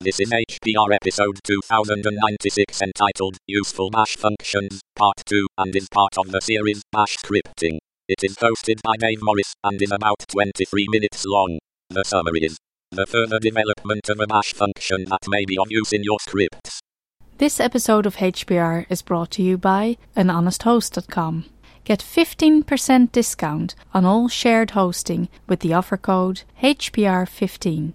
This is HPR episode 2096 entitled Useful Bash Functions, Part 2, and is part of the series Bash Scripting. It is hosted by Dave Morriss and is about 23 minutes long. The summary is the further development of a bash function that may be of use in your scripts. This episode of HPR is brought to you by anhonesthost.com. Get 15% discount on all shared hosting with the offer code HPR15.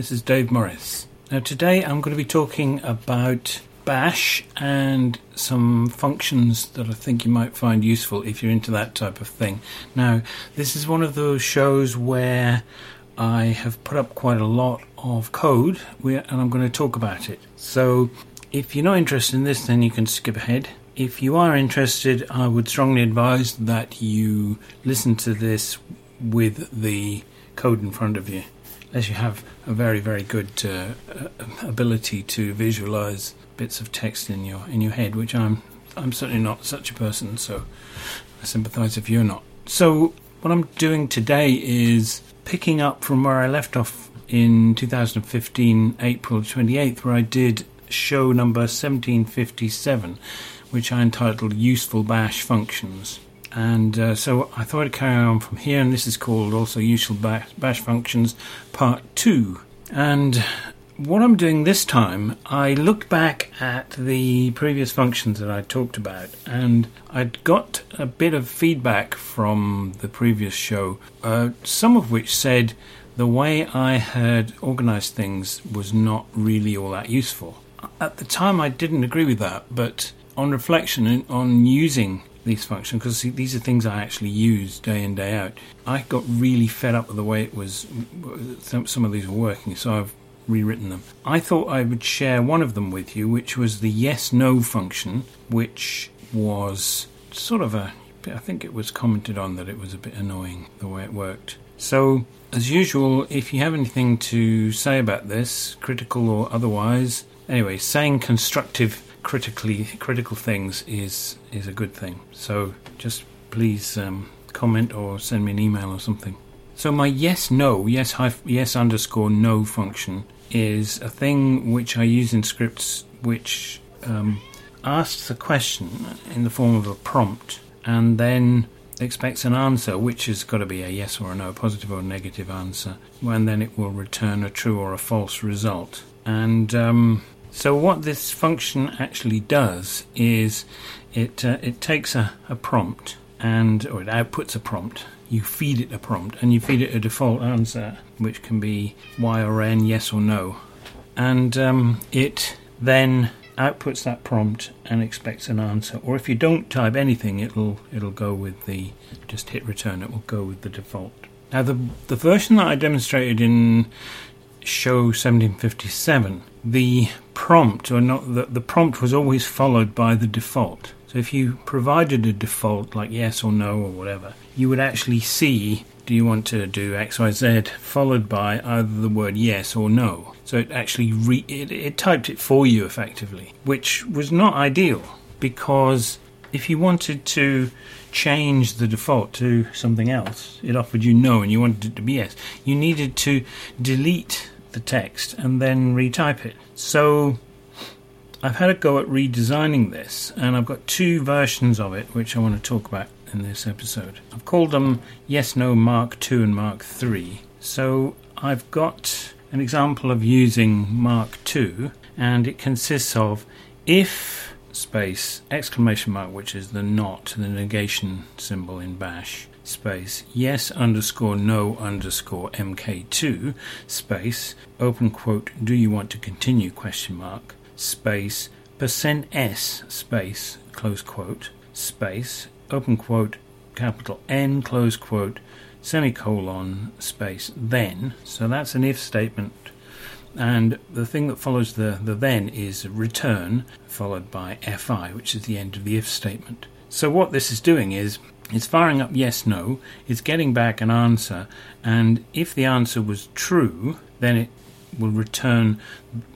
This is Dave Morriss. Now, today I'm going to be talking about Bash and some functions that I think you might find useful if you're into that type of thing. Now, this is one of those shows where I have put up quite a lot of code and I'm going to talk about it. So, if you're not interested in this, then you can skip ahead. If you are interested, I would strongly advise that you listen to this with the code in front of you unless you have a very very good uh, ability to visualize bits of text in your in your head which I'm I'm certainly not such a person so I sympathize if you're not. So what I'm doing today is picking up from where I left off in 2015 April 28th where I did show number 1757 which I entitled useful bash functions and uh, so I thought I'd carry on from here, and this is called also Useful Bash, bash Functions Part 2. And what I'm doing this time, I looked back at the previous functions that I talked about, and I'd got a bit of feedback from the previous show, uh, some of which said the way I had organized things was not really all that useful. At the time, I didn't agree with that, but on reflection, on using these functions because these are things I actually use day in day out. I got really fed up with the way it was. Some of these were working, so I've rewritten them. I thought I would share one of them with you, which was the yes/no function, which was sort of a. I think it was commented on that it was a bit annoying the way it worked. So, as usual, if you have anything to say about this, critical or otherwise, anyway, saying constructive critically critical things is is a good thing. So just please um, comment or send me an email or something. So my yes no yes yes underscore no function is a thing which I use in scripts which um, asks a question in the form of a prompt and then expects an answer which has got to be a yes or a no, a positive or negative answer, and then it will return a true or a false result. And um, so what this function actually does is it uh, it takes a, a prompt and or it outputs a prompt. You feed it a prompt and you feed it a default answer, which can be y or n, yes or no, and um, it then outputs that prompt and expects an answer. Or if you don't type anything, it'll it'll go with the just hit return. It will go with the default. Now the the version that I demonstrated in show 1757, the prompt or not the, the prompt was always followed by the default. So if you provided a default like yes or no or whatever, you would actually see do you want to do XYZ followed by either the word yes or no. So it actually re- it, it typed it for you effectively, which was not ideal because if you wanted to change the default to something else, it offered you no and you wanted it to be yes. You needed to delete the text and then retype it. So I've had a go at redesigning this and I've got two versions of it which I want to talk about in this episode. I've called them Yes No Mark 2 and Mark 3. So I've got an example of using Mark 2 and it consists of if space exclamation mark which is the not the negation symbol in bash space yes underscore no underscore mk2 space open quote do you want to continue question mark space percent s space close quote space open quote capital N close quote semicolon space then. So that's an if statement. And the thing that follows the, the then is return followed by fi which is the end of the if statement. So what this is doing is it's firing up yes, no, it's getting back an answer, and if the answer was true, then it will return,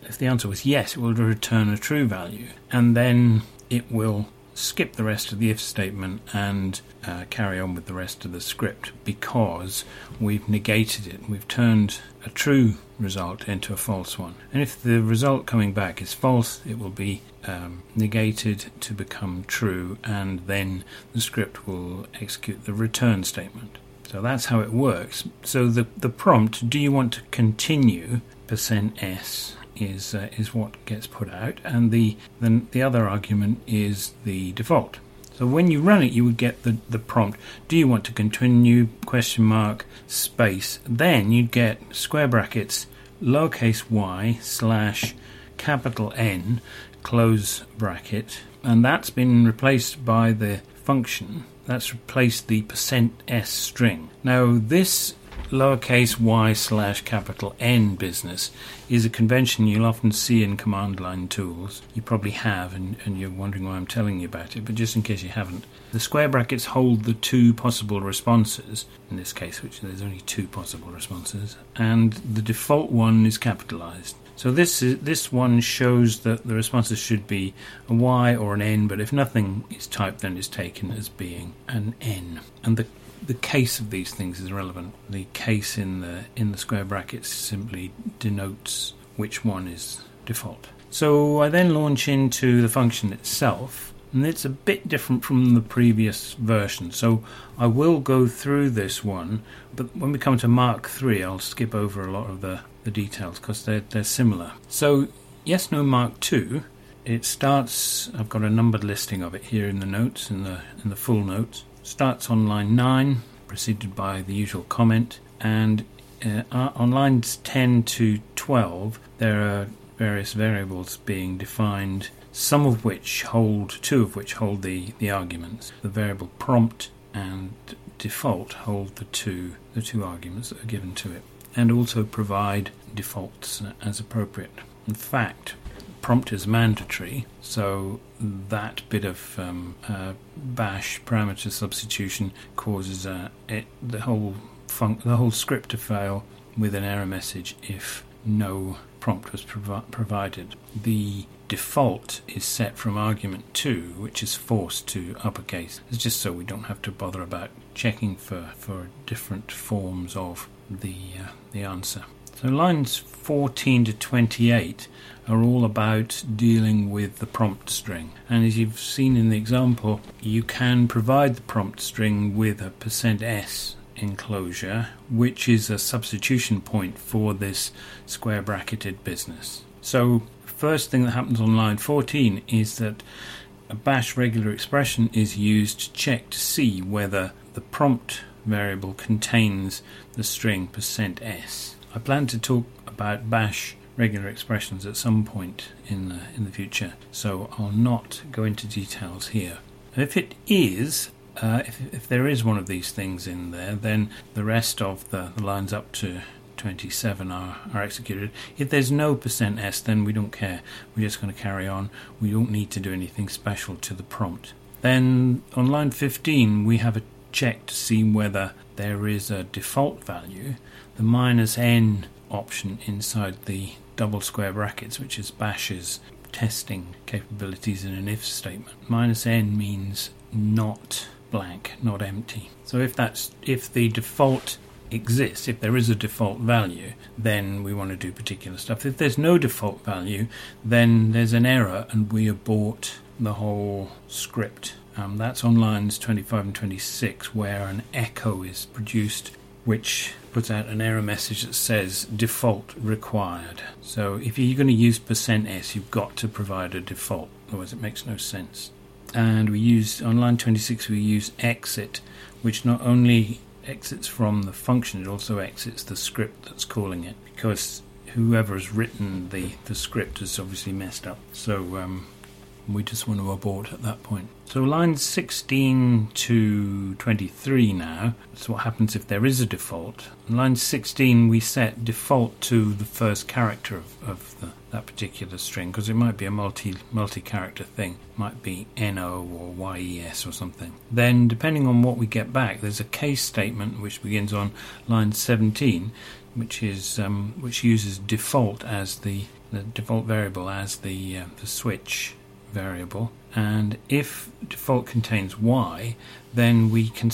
if the answer was yes, it will return a true value, and then it will skip the rest of the if statement and uh, carry on with the rest of the script because we've negated it. We've turned a true result into a false one. And if the result coming back is false, it will be um, negated to become true, and then the script will execute the return statement. So that's how it works. So the, the prompt, do you want to continue percent %s is uh, is what gets put out, and the, the the other argument is the default. So when you run it, you would get the, the prompt, do you want to continue, question mark, space. Then you'd get square brackets, lowercase y, slash, capital N, close bracket. And that's been replaced by the function. That's replaced the percent %s string. Now this lowercase y slash capital N business is a convention you'll often see in command line tools. You probably have, and, and you're wondering why I'm telling you about it, but just in case you haven't. The square brackets hold the two possible responses, in this case, which there's only two possible responses, and the default one is capitalized. So this is, this one shows that the responses should be a y or an n, but if nothing is typed, then it's taken as being an n. And the the case of these things is relevant. The case in the in the square brackets simply denotes which one is default. So I then launch into the function itself, and it's a bit different from the previous version. So I will go through this one, but when we come to Mark 3, I'll skip over a lot of the, the details because they're, they're similar. So, yes, no, Mark 2, it starts, I've got a numbered listing of it here in the notes, in the, in the full notes starts on line 9, preceded by the usual comment, and uh, on lines 10 to 12, there are various variables being defined, some of which hold, two of which hold the, the arguments. The variable prompt and default hold the two, the two arguments that are given to it, and also provide defaults as appropriate. In fact, prompt is mandatory, so that bit of um, uh, bash parameter substitution causes uh, it, the whole fun- the whole script to fail with an error message if no prompt was provi- provided. The default is set from argument 2, which is forced to uppercase. It's just so we don't have to bother about checking for, for different forms of the, uh, the answer. So lines 14 to 28 are all about dealing with the prompt string. And as you've seen in the example, you can provide the prompt string with a percent %s enclosure, which is a substitution point for this square bracketed business. So, first thing that happens on line 14 is that a bash regular expression is used to check to see whether the prompt variable contains the string percent %s. I plan to talk about bash regular expressions at some point in the, in the future, so I'll not go into details here. If it is, uh, if, if there is one of these things in there, then the rest of the, the lines up to 27 are, are executed. If there's no percent %s, then we don't care. We're just going to carry on. We don't need to do anything special to the prompt. Then on line 15, we have a check to see whether there is a default value. The minus n option inside the double square brackets, which is Bash's testing capabilities in an if statement. Minus n means not blank, not empty. So if that's if the default exists, if there is a default value, then we want to do particular stuff. If there's no default value, then there's an error and we abort the whole script. Um, that's on lines 25 and 26, where an echo is produced which puts out an error message that says default required. So if you're going to use percent %s, you've got to provide a default, otherwise it makes no sense. and we use on line 26 we use exit, which not only exits from the function, it also exits the script that's calling it because whoever has written the, the script has obviously messed up. So um, we just want to abort at that point. So lines 16 to 23 now, that's what happens if there is a default. In line 16 we set default to the first character of, of the, that particular string because it might be a multi multi character thing, it might be NO or YES or something. Then depending on what we get back, there's a case statement which begins on line 17 which is um, which uses default as the the default variable as the uh, the switch variable, and if default contains y, then we can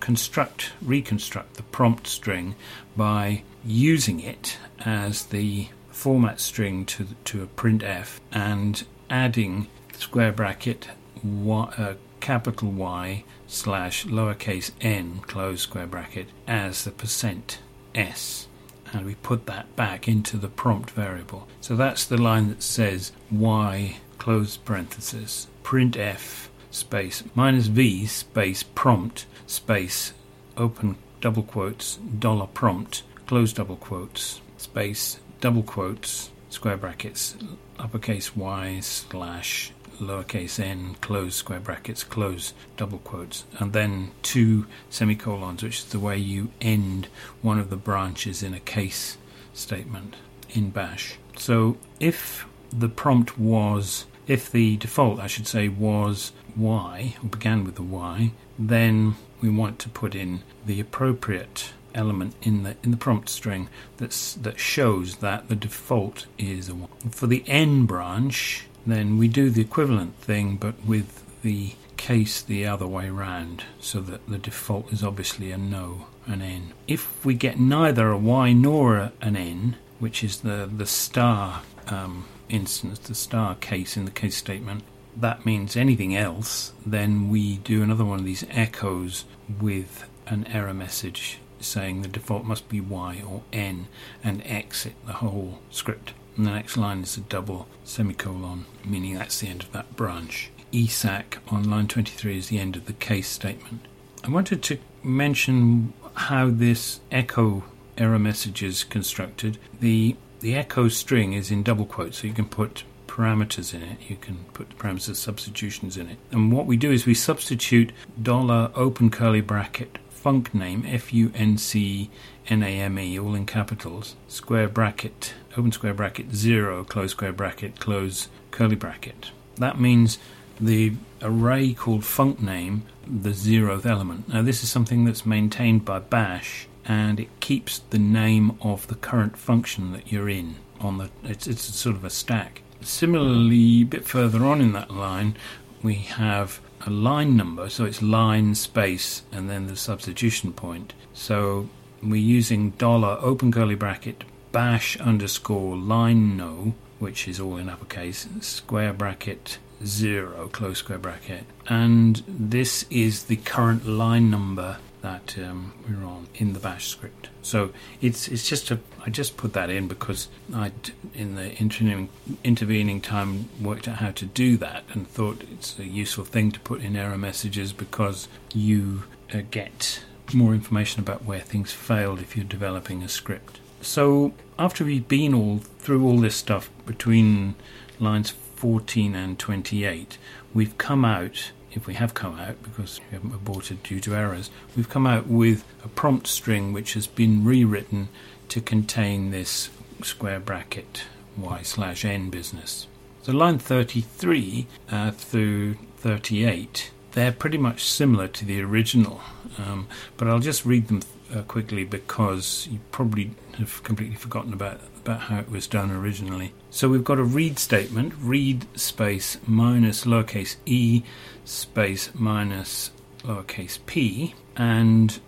construct, reconstruct the prompt string by using it as the format string to to a printf and adding square bracket y, uh, capital Y slash lowercase n close square bracket as the percent s and we put that back into the prompt variable. So that's the line that says y close parenthesis, printf space minus v space prompt space open double quotes dollar prompt close double quotes space double quotes square brackets uppercase y slash lowercase n close square brackets close double quotes and then two semicolons which is the way you end one of the branches in a case statement in bash. So if the prompt was, if the default, I should say, was y, or began with the Y, then we want to put in the appropriate element in the in the prompt string that's that shows that the default is a one. For the n branch, then we do the equivalent thing, but with the case the other way round, so that the default is obviously a no, an n. If we get neither a y nor an n, which is the the star um, instance, the star case in the case statement, that means anything else, then we do another one of these echoes with an error message saying the default must be Y or N and exit the whole script. And the next line is a double semicolon, meaning that's the end of that branch. ESAC on line 23 is the end of the case statement. I wanted to mention how this echo error message is constructed. The the echo string is in double quotes, so you can put parameters in it. You can put the parameters substitutions in it. And what we do is we substitute dollar open curly bracket func name F U N C N A M E all in capitals square bracket open square bracket zero close square bracket close curly bracket. That means the array called func name the zeroth element. Now this is something that's maintained by Bash and it keeps the name of the current function that you're in on the it's, it's sort of a stack. Similarly a bit further on in that line we have a line number. So it's line space and then the substitution point. So we're using dollar open curly bracket bash underscore line no which is all in uppercase square bracket zero close square bracket. And this is the current line number that um, we're on in the bash script. So it's it's just a I just put that in because I in the intervening, intervening time worked out how to do that and thought it's a useful thing to put in error messages because you uh, get more information about where things failed if you're developing a script. So after we've been all through all this stuff between lines 14 and 28, we've come out if we have come out, because we haven't aborted due to errors, we've come out with a prompt string which has been rewritten to contain this square bracket y slash n business. So line 33 uh, through 38, they're pretty much similar to the original, um, but I'll just read them uh, quickly because you probably have completely forgotten about how it was done originally. So we've got a read statement, read space minus lowercase e space minus lowercase p, and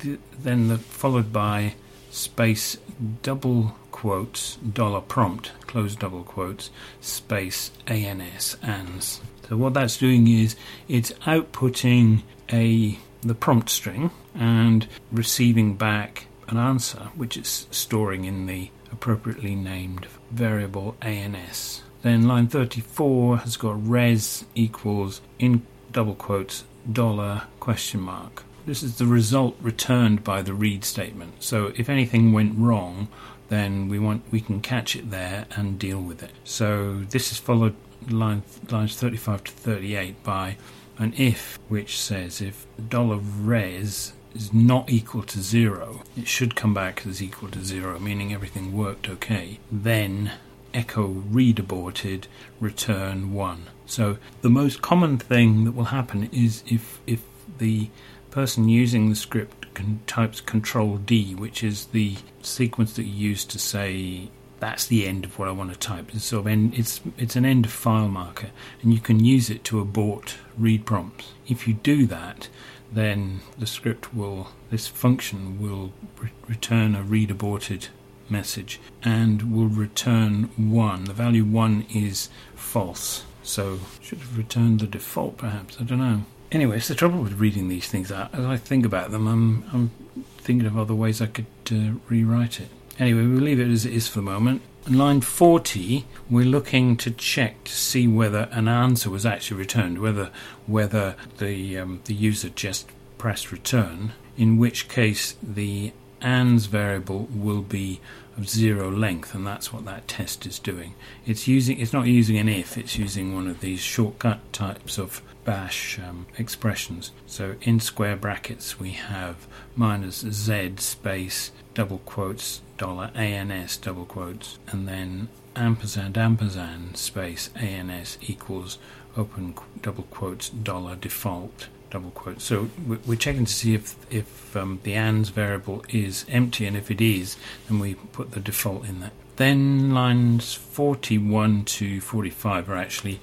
th- then the, followed by space double quotes dollar prompt close double quotes space ans ans. So what that's doing is it's outputting a the prompt string and receiving back an answer which it's storing in the appropriately named variable ANS. Then line 34 has got res equals in double quotes dollar question mark. This is the result returned by the read statement. So if anything went wrong, then we want we can catch it there and deal with it. So this is followed line, lines 35 to 38 by an if which says if dollar $res is not equal to zero, it should come back as equal to zero, meaning everything worked okay. Then echo read aborted, return one. So the most common thing that will happen is if if the person using the script can types control D, which is the sequence that you use to say that's the end of what I want to type. It's sort of end, it's it's an end of file marker, and you can use it to abort read prompts. If you do that, then the script will this function will re- return a read aborted message and will return one. The value one is false, so should have returned the default perhaps. I don't know. Anyway, it's the trouble with reading these things out. As I think about them, I'm I'm thinking of other ways I could uh, rewrite it. Anyway, we'll leave it as it is for the moment. In line 40, we're looking to check to see whether an answer was actually returned, whether whether the um, the user just pressed return, in which case the ans variable will be of zero length, and that's what that test is doing. It's using it's not using an if, it's using one of these shortcut types of bash um, expressions. So in square brackets we have minus z space double quotes dollar ans double quotes and then ampersand ampersand space ans equals open double quotes dollar default double quotes. So we're checking to see if if um, the ans variable is empty, and if it is, then we put the default in there. Then lines 41 to 45 are actually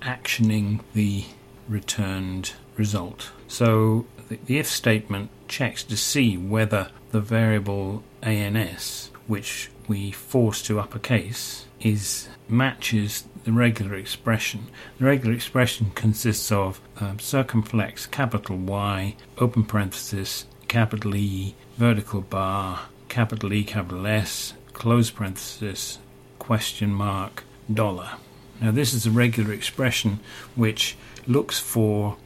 actioning the returned result. So the, the if statement checks to see whether the variable ans, which we force to uppercase, is matches the regular expression. The regular expression consists of um, circumflex capital Y, open parenthesis, capital E, vertical bar, capital E, capital S, close parenthesis, question mark, dollar. Now, this is a regular expression which looks for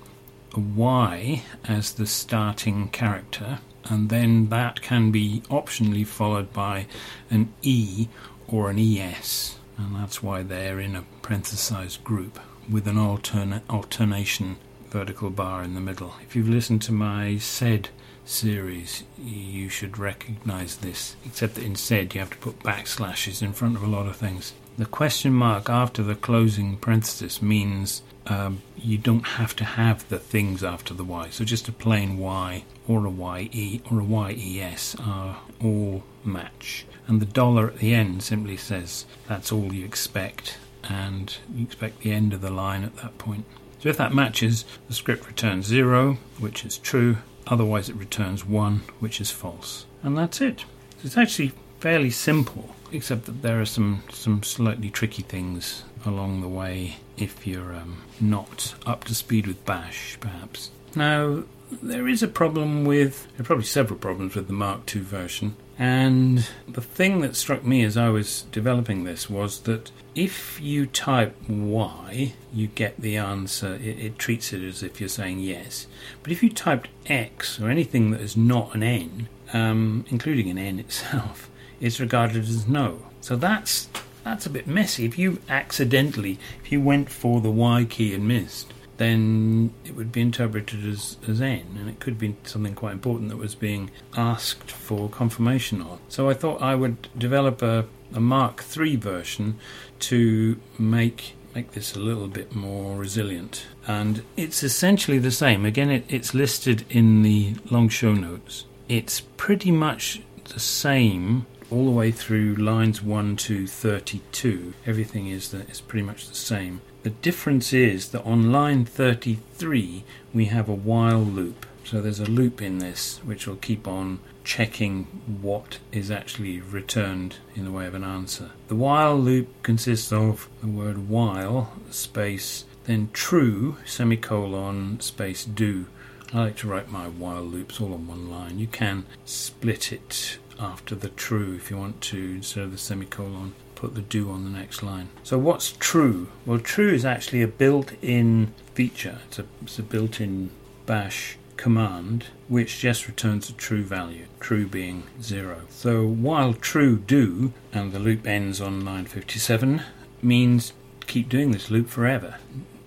a Y as the starting character, and then that can be optionally followed by an E or an ES, and that's why they're in a parenthesized group with an alterna- alternation vertical bar in the middle. If you've listened to my sed series, you should recognize this, except that in sed you have to put backslashes in front of a lot of things. The question mark after the closing parenthesis means um, you don't have to have the things after the Y. So just a plain Y or a YE or a YES are all match. And the dollar at the end simply says that's all you expect, and you expect the end of the line at that point. So if that matches, the script returns 0, which is true, otherwise it returns 1, which is false. And that's it. So it's actually fairly simple, except that there are some, some slightly tricky things along the way if you're um, not up to speed with Bash, perhaps. Now, there is a problem with, there are probably several problems with the Mark II version. And the thing that struck me as I was developing this was that if you type Y, you get the answer, it, it, treats it as if you're saying yes. But if you typed X or anything that is not an N, um, including an N itself, it's regarded as no. So that's that's a bit messy. If you accidentally, if you went for the Y key and missed, then it would be interpreted as, as N, and it could be something quite important that was being asked for confirmation on. So I thought I would develop a, a Mark III version to make make this a little bit more resilient. And it's essentially the same. Again, it, it's listed in the long show notes. It's pretty much the same all the way through lines 1 to 32. Everything is, the, is pretty much the same. The difference is that on line 33 we have a while loop. So there's a loop in this which will keep on checking what is actually returned in the way of an answer. The while loop consists of the word while space then true semicolon space do. I like to write my while loops all on one line. You can split it after the true if you want to, instead of the semicolon, put the do on the next line. So what's true? Well, true is actually a built-in feature. It's a, it's a built-in bash command which just returns a true value, true being 0. So while true do, and the loop ends on line 57, means keep doing this loop forever.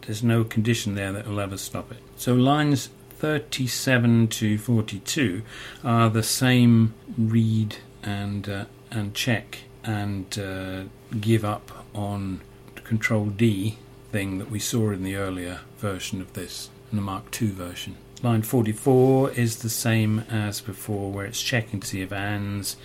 There's no condition there that will ever stop it. So lines 37 to 42 are the same read and uh, and check and uh, give up on control D thing that we saw in the earlier version of this, in the Mark II version. Line 44 is the same as before, where it's checking to see if ANS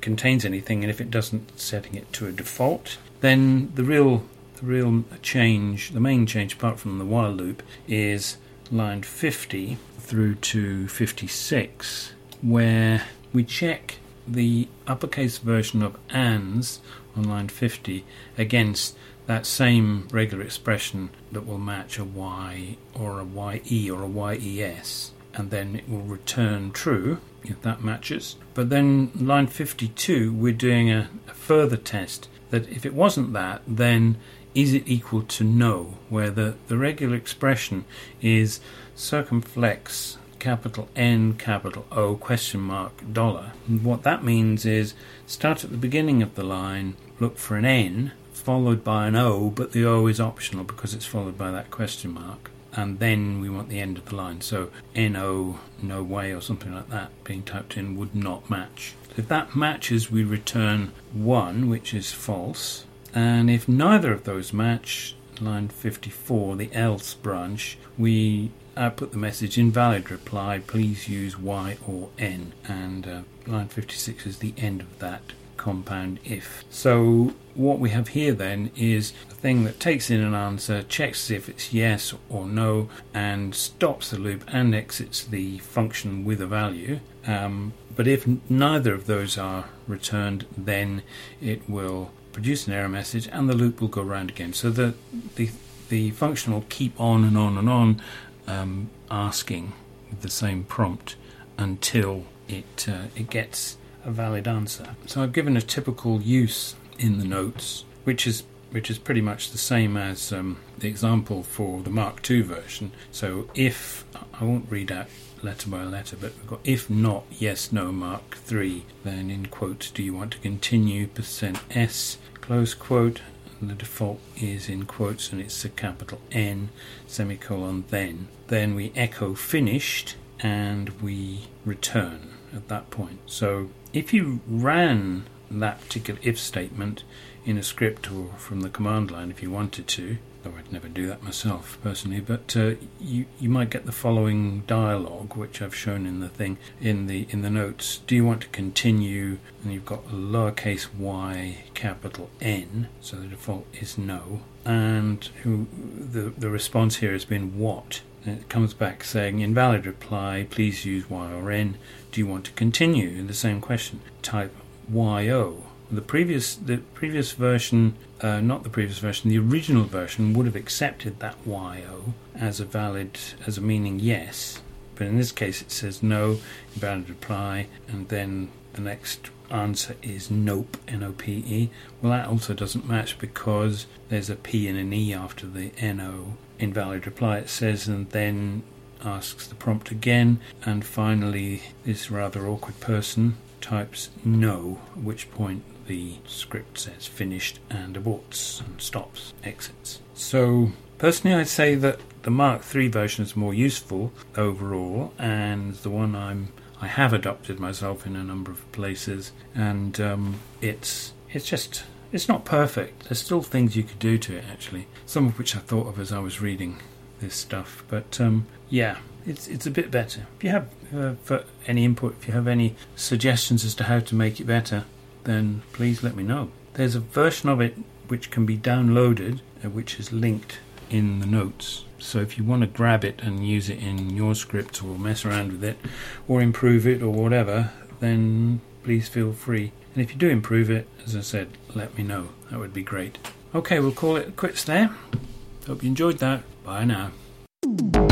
contains anything, and if it doesn't, setting it to a default. Then the real, the real change, the main change apart from the while loop, is line 50 through to 56, where we check the uppercase version of ANS on line 50 against that same regular expression that will match a Y or a YE or a YES, and then it will return true if that matches. But then line 52, we're doing a, a further test that if it wasn't that, then is it equal to no, where the, the regular expression is circumflex capital N capital O question mark dollar. And what that means is start at the beginning of the line, look for an N followed by an O, but the O is optional because it's followed by that question mark. And then we want the end of the line. So NO, no way, or something like that being typed in would not match. If that matches, we return 1, which is false. And if neither of those match, line 54, the else branch, we output the message invalid reply, please use Y or N. And uh, line 56 is the end of that compound if. So what we have here then is a thing that takes in an answer, checks if it's yes or no, and stops the loop and exits the function with a value. Um, but if neither of those are returned, then it will produce an error message and the loop will go round again. So the the the function will keep on and on and on um, asking the same prompt until it uh, it gets a valid answer. So I've given a typical use in the notes, which is which is pretty much the same as um, the example for the Mark II version. So if I won't read out letter by letter, but we've got if not yes no Mark 3. then in quotes do you want to continue percent s close quote. And the default is in quotes and it's a capital N semicolon then. Then we echo finished and we return at that point. So if you ran that particular if statement in a script or from the command line if you wanted to, though I'd never do that myself personally, but uh, you you might get the following dialogue, which I've shown in the thing in the in the notes. Do you want to continue? And you've got lowercase y, capital N, so the default is no. And who, the the response here has been what. And it comes back saying invalid reply. Please use y or n. Do you want to continue in the same question? Type yo. The previous the previous version, uh, not the previous version, the original version would have accepted that yo as a valid as a meaning yes, but in this case it says no, invalid reply, and then the next answer is nope, N O P E. Well, that also doesn't match because there's a P and an E after the N O. Invalid reply, it says, and then asks the prompt again, and finally, this rather awkward person types no, at which point the script says finished and aborts and stops, exits. So, personally, I'd say that the Mark III version is more useful overall, and the one I'm I have adopted myself in a number of places, and um, it's it's just it's not perfect. There's still things you could do to it actually, some of which I thought of as I was reading this stuff. But um, yeah, it's it's a bit better. If you have uh, for any input, if you have any suggestions as to how to make it better, then please let me know. There's a version of it which can be downloaded, uh, which is linked in the notes. So if you want to grab it and use it in your script or mess around with it or improve it or whatever, then please feel free. And if you do improve it, as I said, let me know. That would be great. Okay, we'll call it quits there. Hope you enjoyed that. Bye now.